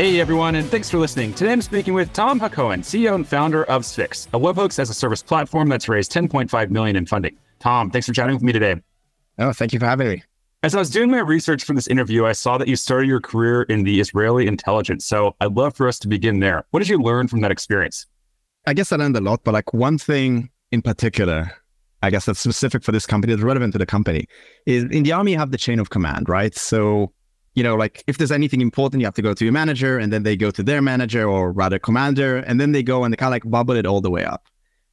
Hey everyone, and thanks for listening. Today I'm speaking with Tom Hacohen, CEO and founder of Svix, a webhooks as a service platform that's raised 10.5 million in funding. Tom, thanks for chatting with me today. Oh, thank you for having me. As I was doing my research for this interview, I saw that you started your career in the Israeli intelligence. So I'd love for us to begin there. What did you learn from that experience? I guess I learned a lot, but like one thing in particular, I guess that's specific for this company, that's relevant to the company, is in the army you have the chain of command, right? So you know, like if there's anything important, you have to go to your manager and then they go to their manager or rather commander, and then they go and they kind of like bubble it all the way up.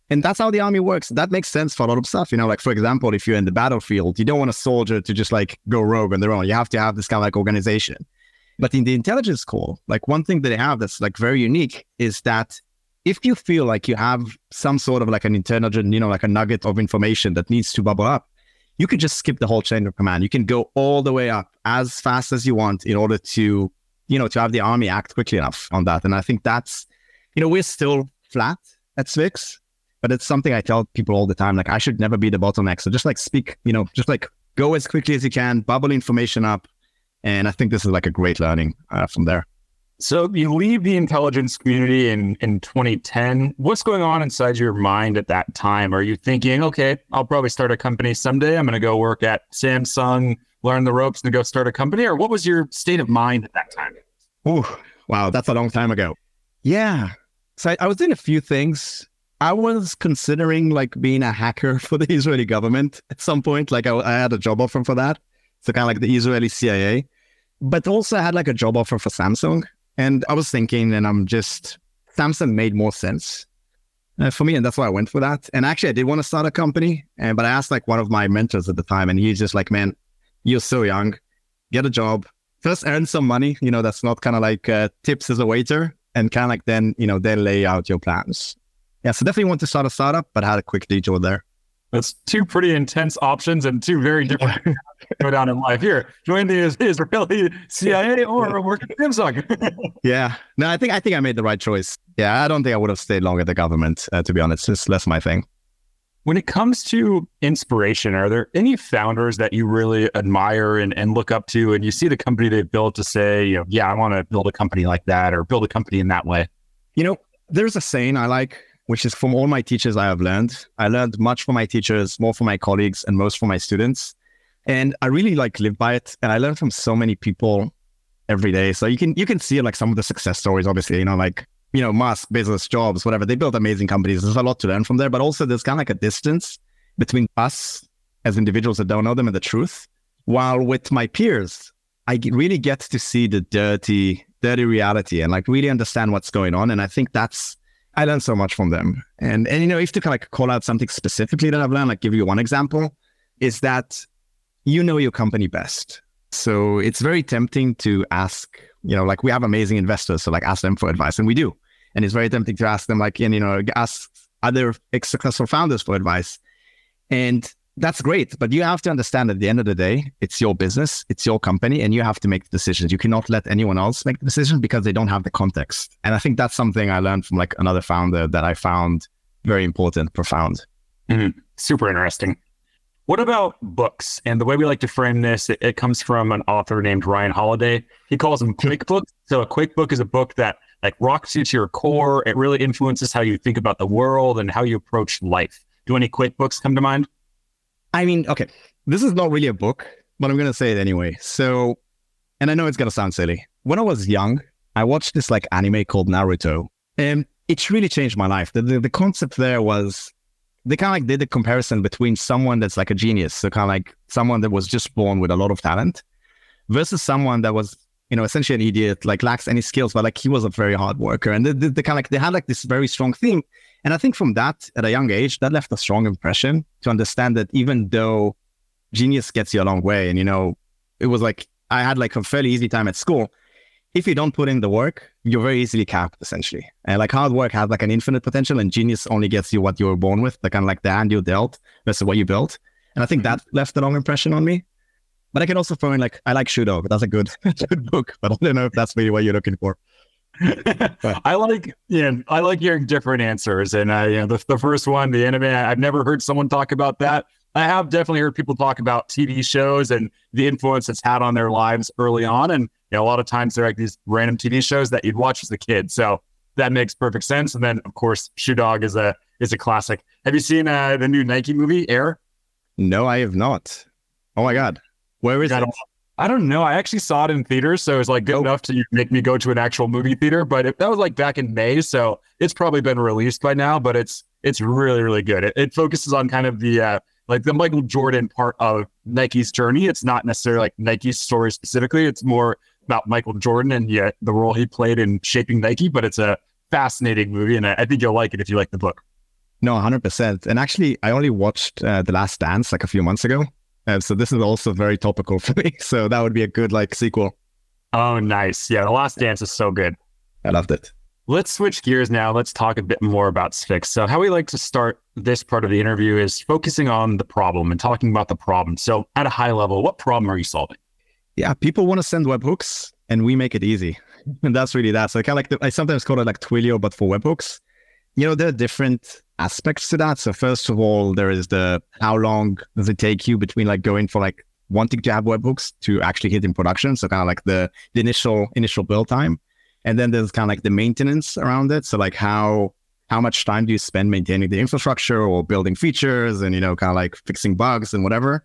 And that's how the army works. That makes sense for a lot of stuff. You know, like for example, if you're in the battlefield, you don't want a soldier to just like go rogue on their own. You have to have this kind of like organization. But in the intelligence corps, like one thing that they have that's like very unique is that if you feel like you have some sort of like an intelligent, you know, like a nugget of information that needs to bubble up, you could just skip the whole chain of command. You can go all the way up as fast as you want in order to, you know, to have the army act quickly enough on that. And I think that's, you know, we're still flat at Svix, but it's something I tell people all the time. Like I should never be the bottleneck. So just like speak, you know, just like go as quickly as you can, bubble information up. And I think this is like a great learning uh, from there. So you leave the intelligence community in, in 2010. What's going on inside your mind at that time? Are you thinking, okay, I'll probably start a company someday. I'm going to go work at Samsung, learn the ropes, and go start a company? Or what was your state of mind at that time? Oh, wow, that's a long time ago. Yeah. So I, I was doing a few things. I was considering like being a hacker for the Israeli government at some point. Like I, I had a job offer for that. So kind of like the Israeli CIA. But also I had like a job offer for Samsung and I was thinking, and I'm just, Samsung made more sense uh, for me. And that's why I went for that. And actually, I did want to start a company. And, but I asked like one of my mentors at the time, and he's just like, man, you're so young, get a job, first earn some money. You know, that's not kind of like uh, tips as a waiter and kind of like then, you know, then lay out your plans. Yeah. So definitely want to start a startup, but I had a quick detour there. That's two pretty intense options and two very different go down in life. Here, join the Israeli CIA or work at Samsung. yeah, no, I think I think I made the right choice. Yeah, I don't think I would have stayed long at the government. Uh, to be honest, it's less my thing. When it comes to inspiration, are there any founders that you really admire and, and look up to, and you see the company they've built to say, you know, yeah, I want to build a company like that or build a company in that way? You know, there's a saying I like which is from all my teachers I have learned. I learned much from my teachers, more from my colleagues, and most from my students. And I really like live by it. And I learn from so many people every day. So you can you can see like some of the success stories, obviously, you know, like, you know, Musk, Bezos, jobs, whatever. They built amazing companies. There's a lot to learn from there. But also there's kind of like a distance between us as individuals that don't know them and the truth. While with my peers, I really get to see the dirty, dirty reality and like really understand what's going on. And I think that's I learned so much from them. And and you know, if to kind of like call out something specifically that I've learned, like give you one example, is that you know your company best. So it's very tempting to ask, you know, like we have amazing investors, so like ask them for advice, and we do. And it's very tempting to ask them, like, and you know, ask other successful founders for advice. And that's great. But you have to understand at the end of the day, it's your business, it's your company, and you have to make the decisions. You cannot let anyone else make the decision because they don't have the context. And I think that's something I learned from like another founder that I found very important, profound. Mm-hmm. Super interesting. What about books? And the way we like to frame this, it, it comes from an author named Ryan Holiday. He calls them quake books. So a quake book is a book that like rocks you to your core. It really influences how you think about the world and how you approach life. Do any quake books come to mind? I mean, okay, this is not really a book, but I'm going to say it anyway. So, and I know it's going to sound silly. When I was young, I watched this like anime called Naruto, and it's really changed my life. The, the, the concept there was they kind of like did a comparison between someone that's like a genius, so kind of like someone that was just born with a lot of talent versus someone that was, you know, essentially an idiot, like lacks any skills, but like he was a very hard worker. And they, they, they kind of like, they had like this very strong theme. And I think from that, at a young age, that left a strong impression to understand that even though genius gets you a long way, and you know, it was like I had like a fairly easy time at school. if you don't put in the work, you're very easily capped essentially. And like hard work has like an infinite potential and genius only gets you what you were born with, the kind of like the hand you dealt versus what you built. And I think mm-hmm. that left a long impression on me. But I can also throw in like I like Shoe Dog. That's a good good book, but I don't know if that's really what you're looking for. I like yeah, I like hearing different answers. And uh, you know, the, the first one, the anime, I've never heard someone talk about that. I have definitely heard people talk about TV shows and the influence it's had on their lives early on. And you know, a lot of times they're like these random TV shows that you'd watch as a kid. So that makes perfect sense. And then of course, Shoe Dog is a is a classic. Have you seen uh, the new Nike movie Air? No, I have not. Oh my god, where is it? I don't know. I actually saw it in theaters, so it was like good oh. enough to make me go to an actual movie theater. But it, that was like back in May, so it's probably been released by now. But it's it's really really good. It, it focuses on kind of the uh, like the Michael Jordan part of Nike's journey. It's not necessarily like Nike's story specifically. It's more about Michael Jordan and yet the role he played in shaping Nike. But it's a fascinating movie, and I, I think you'll like it if you like the book. No, 100%. And actually, I only watched uh, The Last Dance like a few months ago. And so this is also very topical for me. So that would be a good like sequel. Oh, nice. Yeah, The Last Dance is so good. I loved it. Let's switch gears now. Let's talk a bit more about Svix. So, how we like to start this part of the interview is focusing on the problem and talking about the problem. So, at a high level, what problem are you solving? Yeah, people want to send webhooks and we make it easy. And that's really that. So, kind of like the, I sometimes call it like Twilio, but for webhooks. You know, there are different aspects to that. So first of all, there is the how long does it take you between like going for like wanting to have webhooks to actually hit in production. So kind of like the, the initial initial build time. And then there's kind of like the maintenance around it. So like how how much time do you spend maintaining the infrastructure or building features and you know kind of like fixing bugs and whatever.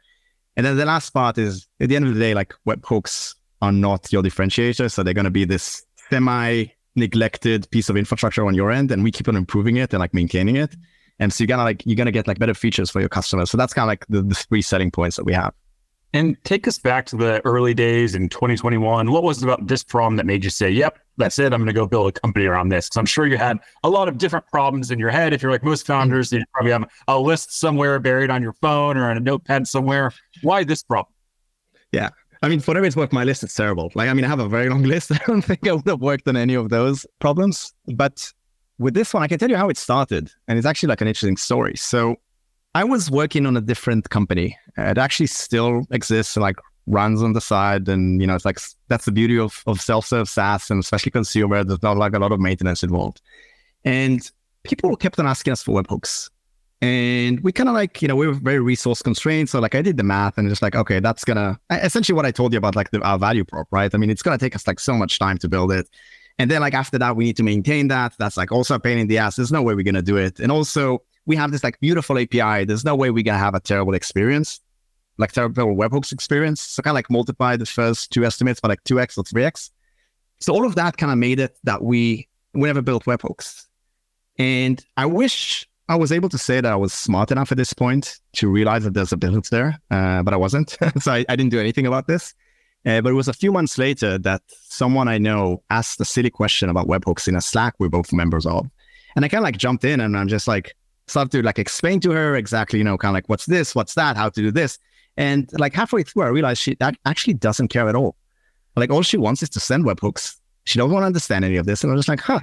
And then the last part is at the end of the day, like webhooks are not your differentiator. So they're gonna be this semi neglected piece of infrastructure on your end and we keep on improving it and like maintaining it. And so you're gonna like you're gonna get like better features for your customers. So that's kind of like the, the three selling points that we have. And take us back to the early days in 2021. What was it about this problem that made you say, "Yep, that's it. I'm going to go build a company around this"? Because I'm sure you had a lot of different problems in your head. If you're like most founders, you probably have a list somewhere buried on your phone or on a notepad somewhere. Why this problem? Yeah, I mean, for whatever it's work, my list is terrible. Like, I mean, I have a very long list. I don't think I would have worked on any of those problems. But with this one, I can tell you how it started. And it's actually like an interesting story. So I was working on a different company. It actually still exists like runs on the side. And, you know, it's like, that's the beauty of, of self-serve SaaS and especially consumer. There's not like a lot of maintenance involved. And people kept on asking us for webhooks. And we kind of like, you know, we were very resource constrained. So like I did the math and just like, okay, that's gonna essentially what I told you about like the, our value prop, right? I mean, it's gonna take us like so much time to build it. And then like after that, we need to maintain that. That's like also a pain in the ass. There's no way we're gonna do it. And also we have this like beautiful API. There's no way we're gonna have a terrible experience, like terrible webhooks experience. So kind of like multiply the first two estimates by like 2x or 3x. So all of that kind of made it that we we never built webhooks. And I wish I was able to say that I was smart enough at this point to realize that there's a business there, uh, but I wasn't. so I, I, didn't do anything about this. Uh, but it was a few months later that someone I know asked a silly question about webhooks in a Slack we're both members of. And I kind of like jumped in and I'm just like, started to like explain to her exactly, you know, kind of like, what's this? What's that? How to do this? And like halfway through, I realized she that actually doesn't care at all. Like all she wants is to send webhooks. She doesn't want to understand any of this. And I'm just like, huh,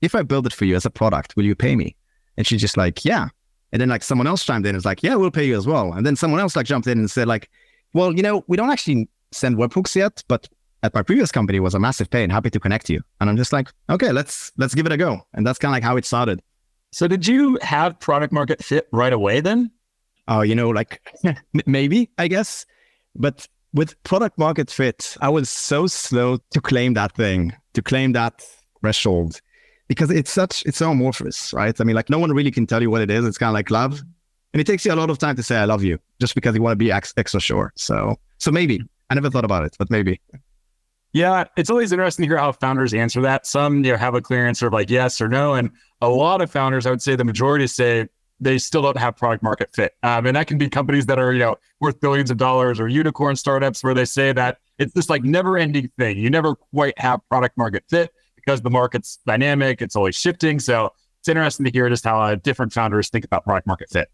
if I build it for you as a product, will you pay me? And she's just like, yeah. And then like someone else chimed in and was like, yeah, we'll pay you as well. And then someone else like jumped in and said like, well, you know, we don't actually send webhooks yet, but at my previous company was a massive pain. Happy to connect you. And I'm just like, okay, let's let's give it a go. And that's kind of like how it started. So did you have product market fit right away then? Oh, uh, you know, like maybe, I guess. But with product market fit, I was so slow to claim that thing, to claim that threshold because it's such it's so amorphous, right? I mean, like no one really can tell you what it is. It's kind of like love, and it takes you a lot of time to say "I love you" just because you want to be ex- extra sure. So, so maybe I never thought about it, but maybe. Yeah, it's always interesting to hear how founders answer that. Some you know, have a clear answer of like yes or no, and a lot of founders, I would say the majority say they still don't have product market fit. Um, and that can be companies that are, you know, worth billions of dollars or unicorn startups where they say that it's this like never ending thing. You never quite have product market fit because the market's dynamic, it's always shifting. So it's interesting to hear just how uh, different founders think about product market fit.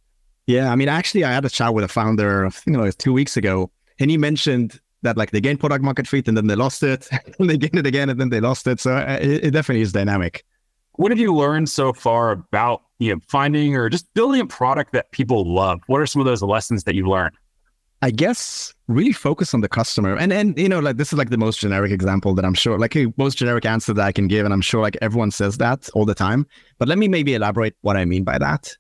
Yeah, I mean, actually, I had a chat with a founder, I think it was two weeks ago, and he mentioned that like they gain product market fit and then they lost it, and they gain it again and then they lost it. So uh, it, it definitely is dynamic. What have you learned so far about you know finding or just building a product that people love? What are some of those lessons that you learned? I guess really focus on the customer. And and you know, like this is like the most generic example that I'm sure, like a most generic answer that I can give. And I'm sure like everyone says that all the time. But let me maybe elaborate what I mean by that.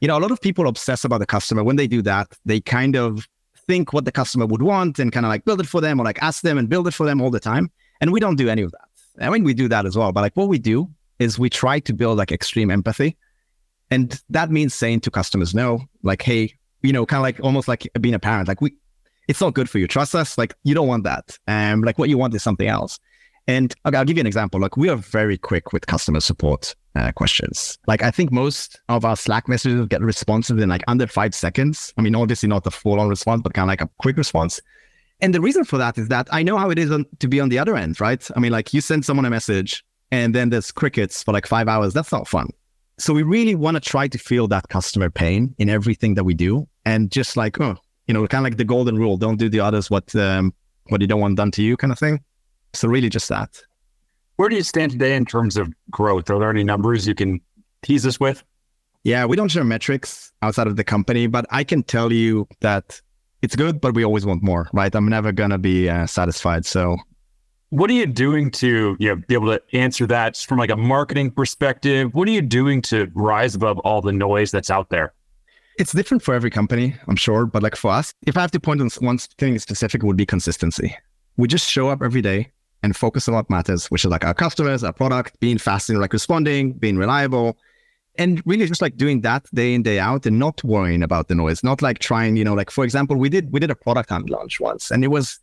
You know, a lot of people obsess about the customer. When they do that, they kind of think what the customer would want and kind of like build it for them or like ask them and build it for them all the time. And we don't do any of that. I mean, we do that as well. But like what we do is we try to build like extreme empathy. And that means saying to customers, no, like, hey, you know, kind of like almost like being a parent, like we, it's not good for you. Trust us. Like you don't want that. Um, like what you want is something else. And okay, I'll give you an example. Like we are very quick with customer support uh, questions. Like I think most of our Slack messages get responses in like under five seconds. I mean, obviously not the full on response, but kind of like a quick response. And the reason for that is that I know how it is on, to be on the other end, right? I mean, like you send someone a message and then there's crickets for like five hours. That's not fun. So we really want to try to feel that customer pain in everything that we do, and just like oh, you know, kind of like the golden rule: don't do the others what um, what you don't want done to you, kind of thing. So really, just that. Where do you stand today in terms of growth? Are there any numbers you can tease us with? Yeah, we don't share metrics outside of the company, but I can tell you that it's good, but we always want more, right? I'm never gonna be uh, satisfied. So what are you doing to you know, be able to answer that from like a marketing perspective? What are you doing to rise above all the noise that's out there? It's different for every company, I'm sure. But like for us, if I have to point on one thing specific, it would be consistency. We just show up every day and focus on what matters, which is like our customers, our product, being fast and like responding, being reliable, and really just like doing that day in day out and not worrying about the noise. Not like trying, you know, like for example, we did we did a product hunt launch once, and it was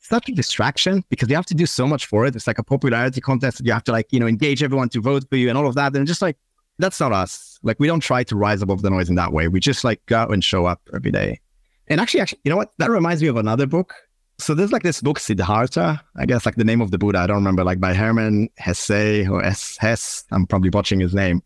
such a distraction because you have to do so much for it. It's like a popularity contest. You have to like, you know, engage everyone to vote for you and all of that. And just like, that's not us. Like, we don't try to rise above the noise in that way. We just like go out and show up every day. And actually, actually, you know what? That reminds me of another book. So there's like this book, Siddhartha, I guess like the name of the Buddha. I don't remember, like by Hermann Hesse or S. Hess. I'm probably botching his name.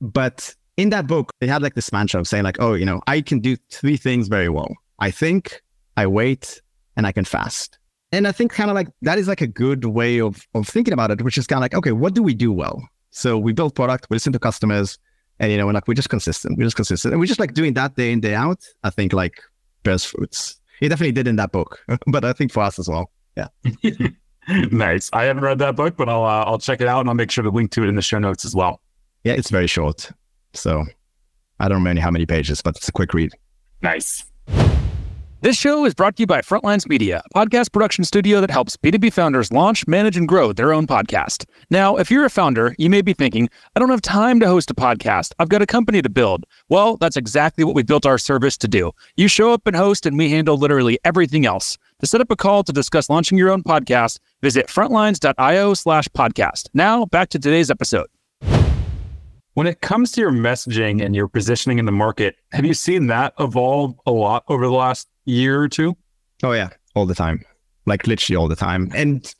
But in that book, they had like this mantra of saying like, oh, you know, I can do three things very well. I think, I wait, and I can fast. And I think kind of like that is like a good way of, of thinking about it, which is kind of like, okay, what do we do well? So we build product, we listen to customers, and you know, we're like we're just consistent. We're just consistent. And we're just like doing that day in, day out, I think like bears fruits. It definitely did in that book, but I think for us as well. Yeah. nice. I haven't read that book, but I'll uh, I'll check it out and I'll make sure to link to it in the show notes as well. Yeah, it's very short. So I don't remember how many pages, but it's a quick read. Nice. This show is brought to you by Frontlines Media, a podcast production studio that helps B2B founders launch, manage, and grow their own podcast. Now, if you're a founder, you may be thinking, I don't have time to host a podcast. I've got a company to build. Well, that's exactly what we built our service to do. You show up and host, and we handle literally everything else. To set up a call to discuss launching your own podcast, visit frontlines.io slash podcast. Now, back to today's episode. When it comes to your messaging and your positioning in the market, have you seen that evolve a lot over the last year or two? Oh yeah, all the time, like literally all the time. And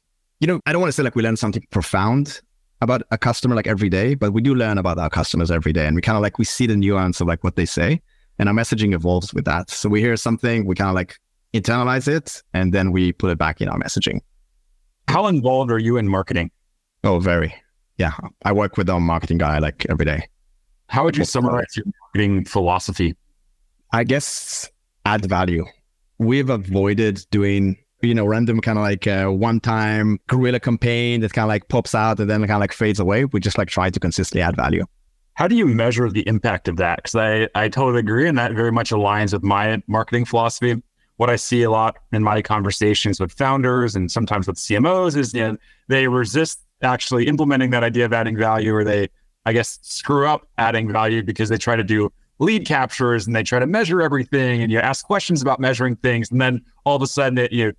you know, I don't want to say like we learn something profound about a customer like every day, but we do learn about our customers every day, and we kind of like we see the nuance of like what they say, and our messaging evolves with that. So we hear something, we kind of like internalize it, and then we put it back in our messaging. How involved are you in marketing? Oh, very. Yeah, I work with our marketing guy like every day. How would you uh, summarize your marketing philosophy? I guess add value. We've avoided doing, you know, random kind of like uh, a one time guerrilla campaign that kind of like pops out and then kind of like fades away. We just like try to consistently add value. How do you measure the impact of that? Because I, I totally agree. And that very much aligns with my marketing philosophy. What I see a lot in my conversations with founders and sometimes with CMOs is you know, they resist actually implementing that idea of adding value or they, I guess, screw up adding value because they try to do lead captures and they try to measure everything and you ask questions about measuring things and then all of a sudden it you know,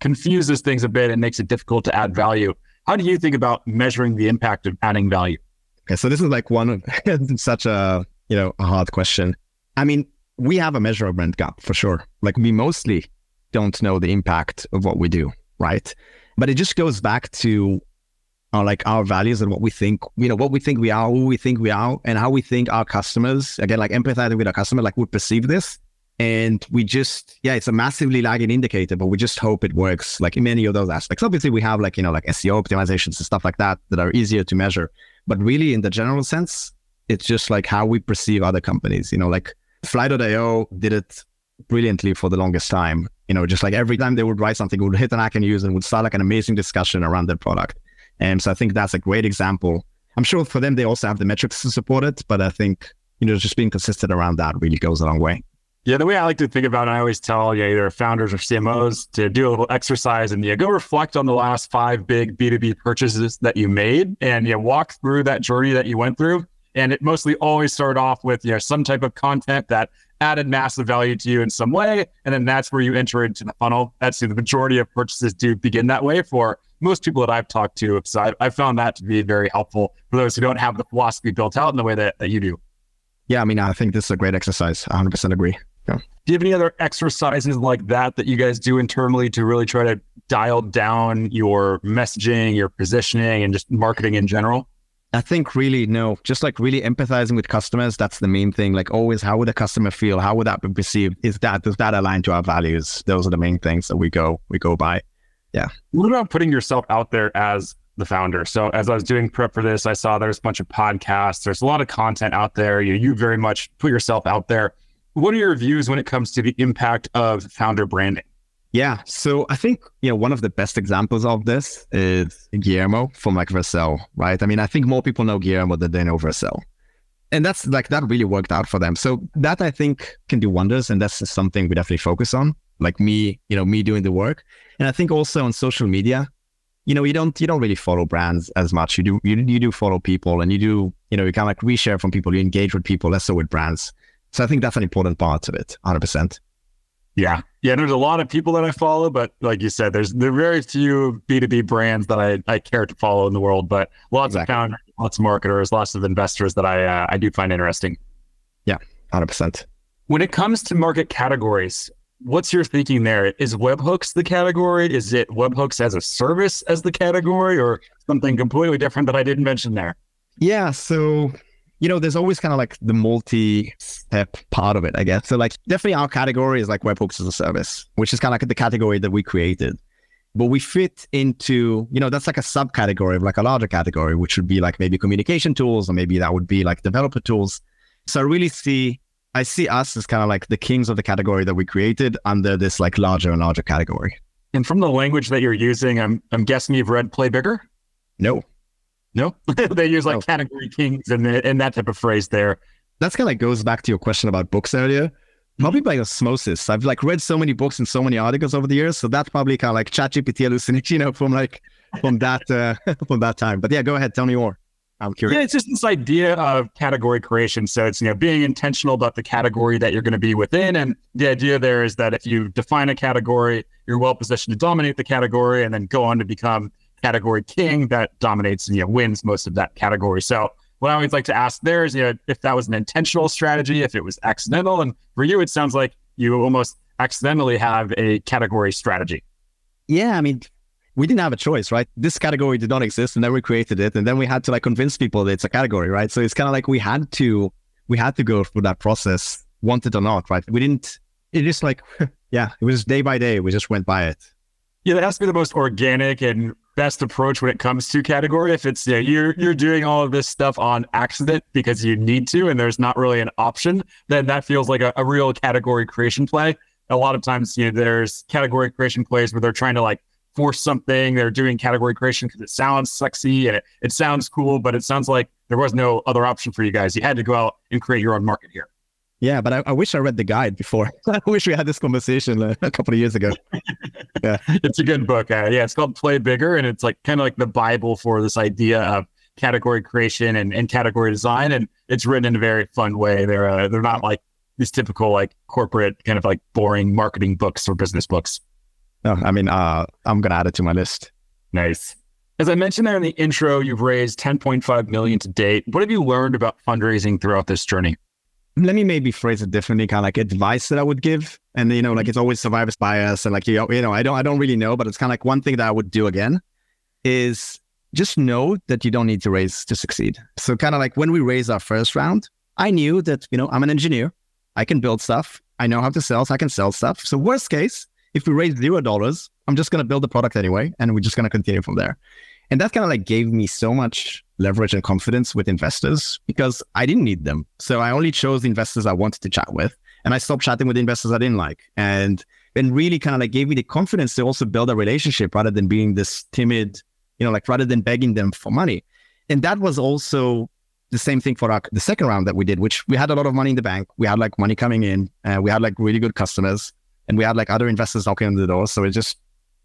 confuses things a bit and makes it difficult to add value. How do you think about measuring the impact of adding value? Okay so this is like one of such a you know a hard question. I mean we have a measurement gap for sure. Like we mostly don't know the impact of what we do right? But it just goes back to our like our values and what we think, you know, what we think we are, who we think we are, and how we think our customers, again, like empathizing with our customer, like would perceive this. And we just, yeah, it's a massively lagging indicator, but we just hope it works like in many of those aspects. Obviously, we have like, you know, like SEO optimizations and stuff like that that are easier to measure. But really, in the general sense, it's just like how we perceive other companies. You know, like Fly.io did it brilliantly for the longest time. You know, just like every time they would write something, would hit Hacker News and would start like an amazing discussion around their product. And so I think that's a great example. I'm sure for them, they also have the metrics to support it, but I think, you know, just being consistent around that really goes a long way. Yeah, the way I like to think about it, I always tell yeah, either founders or CMOs to do a little exercise and yeah, go reflect on the last five big B2B purchases that you made and yeah, walk through that journey that you went through. And it mostly always started off with you know, some type of content that added massive value to you in some way. And then that's where you enter into the funnel. That's the majority of purchases do begin that way for most people that I've talked to. So I, I found that to be very helpful for those who don't have the philosophy built out in the way that, that you do. Yeah, I mean, I think this is a great exercise. 100% agree. Yeah. Do you have any other exercises like that that you guys do internally to really try to dial down your messaging, your positioning, and just marketing in general? I think really no, just like really empathizing with customers. That's the main thing. Like always, how would the customer feel? How would that be perceived? Is that does that align to our values? Those are the main things that we go we go by. Yeah. What about putting yourself out there as the founder? So as I was doing prep for this, I saw there's a bunch of podcasts. There's a lot of content out there. You you very much put yourself out there. What are your views when it comes to the impact of founder branding? Yeah. So I think, you know, one of the best examples of this is Guillermo from like Vercel, right? I mean, I think more people know Guillermo than they know Vercel. And that's like, that really worked out for them. So that I think can do wonders. And that's something we definitely focus on, like me, you know, me doing the work. And I think also on social media, you know, you don't, you don't really follow brands as much. You do, you, you do follow people and you do, you know, you kind of like reshare from people, you engage with people, less so with brands. So I think that's an important part of it, 100%. Yeah. Yeah. There's a lot of people that I follow, but like you said, there's there are very few B2B brands that I, I care to follow in the world, but lots exactly. of founders, lots of marketers, lots of investors that I uh, I do find interesting. Yeah, 100%. When it comes to market categories, what's your thinking there? Is webhooks the category? Is it webhooks as a service as the category or something completely different that I didn't mention there? Yeah. So you know, there's always kind of like the multi-step part of it, I guess. So like definitely our category is like webhooks as a service, which is kind of like the category that we created. But we fit into, you know, that's like a subcategory of like a larger category, which would be like maybe communication tools, or maybe that would be like developer tools. So I really see I see us as kind of like the kings of the category that we created under this like larger and larger category. And from the language that you're using, I'm I'm guessing you've read Play Bigger? No. No, they use like oh. category kings and and that type of phrase there. That's kind of goes back to your question about books earlier. Probably by osmosis. I've like read so many books and so many articles over the years, so that's probably kind of like ChatGPT hallucination, you know, from like from that uh, from that time. But yeah, go ahead, tell me more. I'm curious. Yeah, it's just this idea of category creation. So it's you know being intentional about the category that you're going to be within, and the idea there is that if you define a category, you're well positioned to dominate the category, and then go on to become category king that dominates and you know, wins most of that category. So what I always like to ask there is, you know, if that was an intentional strategy, if it was accidental, and for you, it sounds like you almost accidentally have a category strategy. Yeah, I mean, we didn't have a choice, right? This category did not exist, and then we created it, and then we had to like convince people that it's a category, right? So it's kind of like we had to, we had to go through that process, wanted or not, right? We didn't. It just like, yeah, it was day by day. We just went by it. Yeah, that has to be the most organic and best approach when it comes to category. If it's you know, you're you're doing all of this stuff on accident because you need to, and there's not really an option, then that feels like a, a real category creation play. A lot of times, you know, there's category creation plays where they're trying to like force something. They're doing category creation because it sounds sexy and it, it sounds cool, but it sounds like there was no other option for you guys. You had to go out and create your own market here. Yeah, but I, I, wish I read the guide before. I wish we had this conversation uh, a couple of years ago. Yeah, it's a good book. Uh, yeah, it's called Play Bigger, and it's like kind of like the Bible for this idea of category creation and, and category design. And it's written in a very fun way. They're uh, they're not like these typical like corporate kind of like boring marketing books or business books. No, I mean, uh, I'm gonna add it to my list. Nice. As I mentioned there in the intro, you've raised 10.5 million to date. What have you learned about fundraising throughout this journey? let me maybe phrase it differently, kind of like advice that I would give. And you know, like it's always survivor's bias, and like you know, I don't, I don't really know, but it's kind of like one thing that I would do again is just know that you don't need to raise to succeed. So kind of like when we raised our first round, I knew that you know I'm an engineer, I can build stuff. I know how to sell, so I can sell stuff. So worst case, if we raise zero dollars, I'm just gonna build the product anyway, and we're just gonna continue from there. And that kind of like gave me so much leverage and confidence with investors because I didn't need them. So I only chose the investors I wanted to chat with. And I stopped chatting with the investors I didn't like. And then really kind of like gave me the confidence to also build a relationship rather than being this timid, you know, like rather than begging them for money. And that was also the same thing for our, the second round that we did, which we had a lot of money in the bank. We had like money coming in, and we had like really good customers, and we had like other investors knocking on the door. So it just,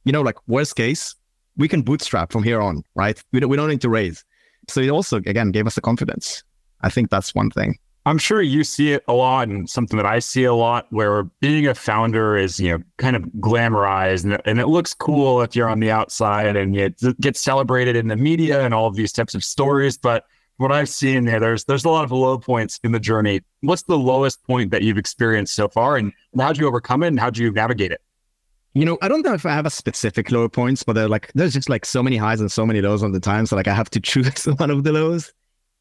you know, like worst case, we can bootstrap from here on, right? We don't, we don't need to raise. So it also, again, gave us the confidence. I think that's one thing. I'm sure you see it a lot and something that I see a lot where being a founder is, you know, kind of glamorized and, and it looks cool if you're on the outside and it gets celebrated in the media and all of these types of stories. But what I've seen there, there's there's a lot of low points in the journey. What's the lowest point that you've experienced so far and how'd you overcome it and how'd you navigate it? You know, I don't know if I have a specific low points, but they're like there's just like so many highs and so many lows all the time. So like I have to choose one of the lows.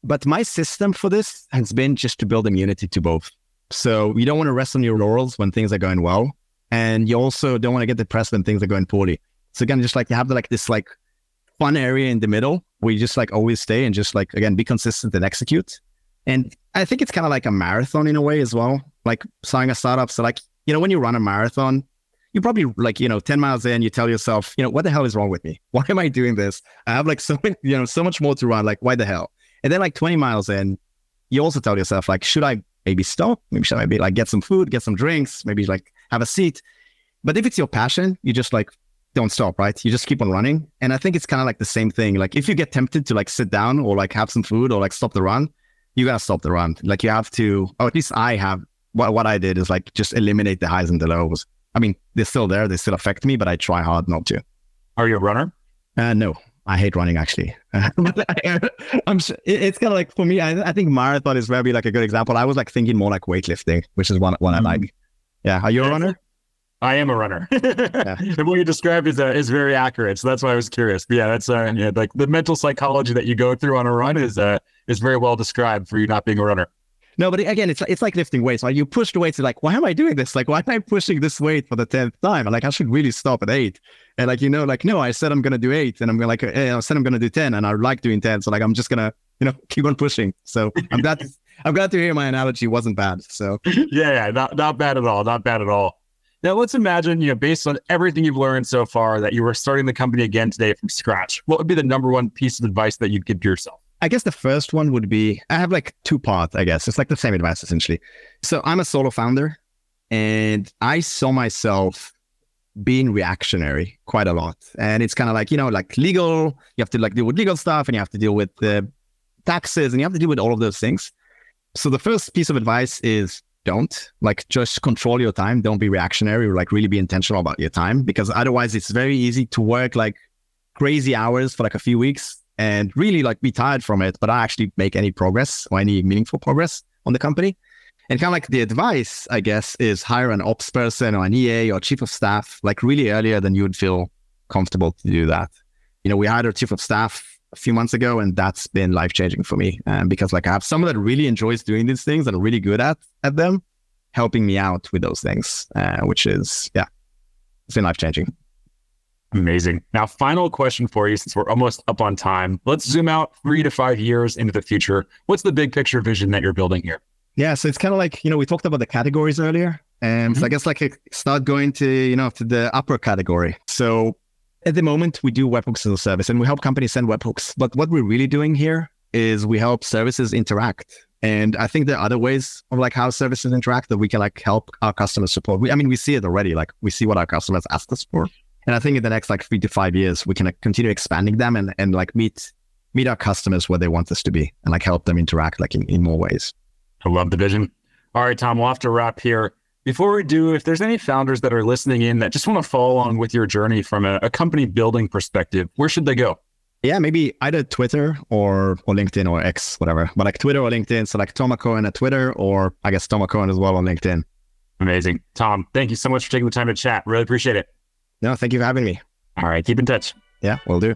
But my system for this has been just to build immunity to both. So you don't want to rest on your laurels when things are going well. And you also don't want to get depressed when things are going poorly. So again, just like you have the, like this like fun area in the middle where you just like always stay and just like again be consistent and execute. And I think it's kind of like a marathon in a way as well. Like starting a startup. So like, you know, when you run a marathon, you probably like, you know, 10 miles in, you tell yourself, you know, what the hell is wrong with me? Why am I doing this? I have like so many, you know, so much more to run. Like, why the hell? And then like 20 miles in, you also tell yourself, like, should I maybe stop? Maybe should I maybe like get some food, get some drinks, maybe like have a seat. But if it's your passion, you just like don't stop, right? You just keep on running. And I think it's kind of like the same thing. Like if you get tempted to like sit down or like have some food or like stop the run, you gotta stop the run. Like you have to, or at least I have what what I did is like just eliminate the highs and the lows. I mean, they're still there, they still affect me, but I try hard not to. Are you a runner? Uh, no, I hate running actually. I'm it's kind of like for me. I, I, think marathon is maybe like a good example. I was like thinking more like weightlifting, which is one one mm-hmm. I like. Yeah, are you a runner? I am a runner. yeah. And what you described is uh, is very accurate. So that's why I was curious. But yeah, that's uh, yeah, like the mental psychology that you go through on a run is uh, is very well described for you not being a runner. No, but again, it's it's like lifting weights. Like you push the weights, like, why am I doing this? Like, why am I pushing this weight for the tenth time? like, I should really stop at eight. And like, you know, like, no, I said I'm gonna do eight, and I'm gonna like, hey, I said I'm gonna do ten, and I like doing ten. So like, I'm just gonna, you know, keep on pushing. So I'm glad, to, I'm glad to hear my analogy wasn't bad. So yeah, yeah, not not bad at all, not bad at all. Now let's imagine, you know, based on everything you've learned so far, that you were starting the company again today from scratch. What would be the number one piece of advice that you'd give to yourself? I guess the first one would be I have like two parts, I guess. It's like the same advice essentially. So I'm a solo founder and I saw myself being reactionary quite a lot. And it's kind of like, you know, like legal, you have to like deal with legal stuff and you have to deal with taxes and you have to deal with all of those things. So the first piece of advice is don't like just control your time. Don't be reactionary or like really be intentional about your time because otherwise it's very easy to work like crazy hours for like a few weeks and really like be tired from it, but I actually make any progress or any meaningful progress on the company. And kind of like the advice, I guess, is hire an ops person or an EA or chief of staff like really earlier than you would feel comfortable to do that. You know, we hired our chief of staff a few months ago, and that's been life changing for me um, because like I have someone that really enjoys doing these things and really good at at them, helping me out with those things, uh, which is yeah, it's been life changing. Amazing. Now, final question for you since we're almost up on time. Let's zoom out three to five years into the future. What's the big picture vision that you're building here? Yeah, so it's kind of like, you know, we talked about the categories earlier. And mm-hmm. so I guess like start going to, you know, to the upper category. So at the moment, we do webhooks as a service and we help companies send webhooks. But what we're really doing here is we help services interact. And I think there are other ways of like how services interact that we can like help our customers support. We, I mean, we see it already. Like we see what our customers ask us for. And I think in the next like three to five years, we can like, continue expanding them and, and like meet meet our customers where they want us to be and like help them interact like in, in more ways. I love the vision. All right, Tom, we'll have to wrap here. Before we do, if there's any founders that are listening in that just want to follow along with your journey from a, a company building perspective, where should they go? Yeah, maybe either Twitter or or LinkedIn or X, whatever. But like Twitter or LinkedIn. So like Tom Hacohen at Twitter or I guess Tom Hacohen as well on LinkedIn. Amazing. Tom, thank you so much for taking the time to chat. Really appreciate it. No, thank you for having me. All right. Keep in touch. Yeah, we'll do.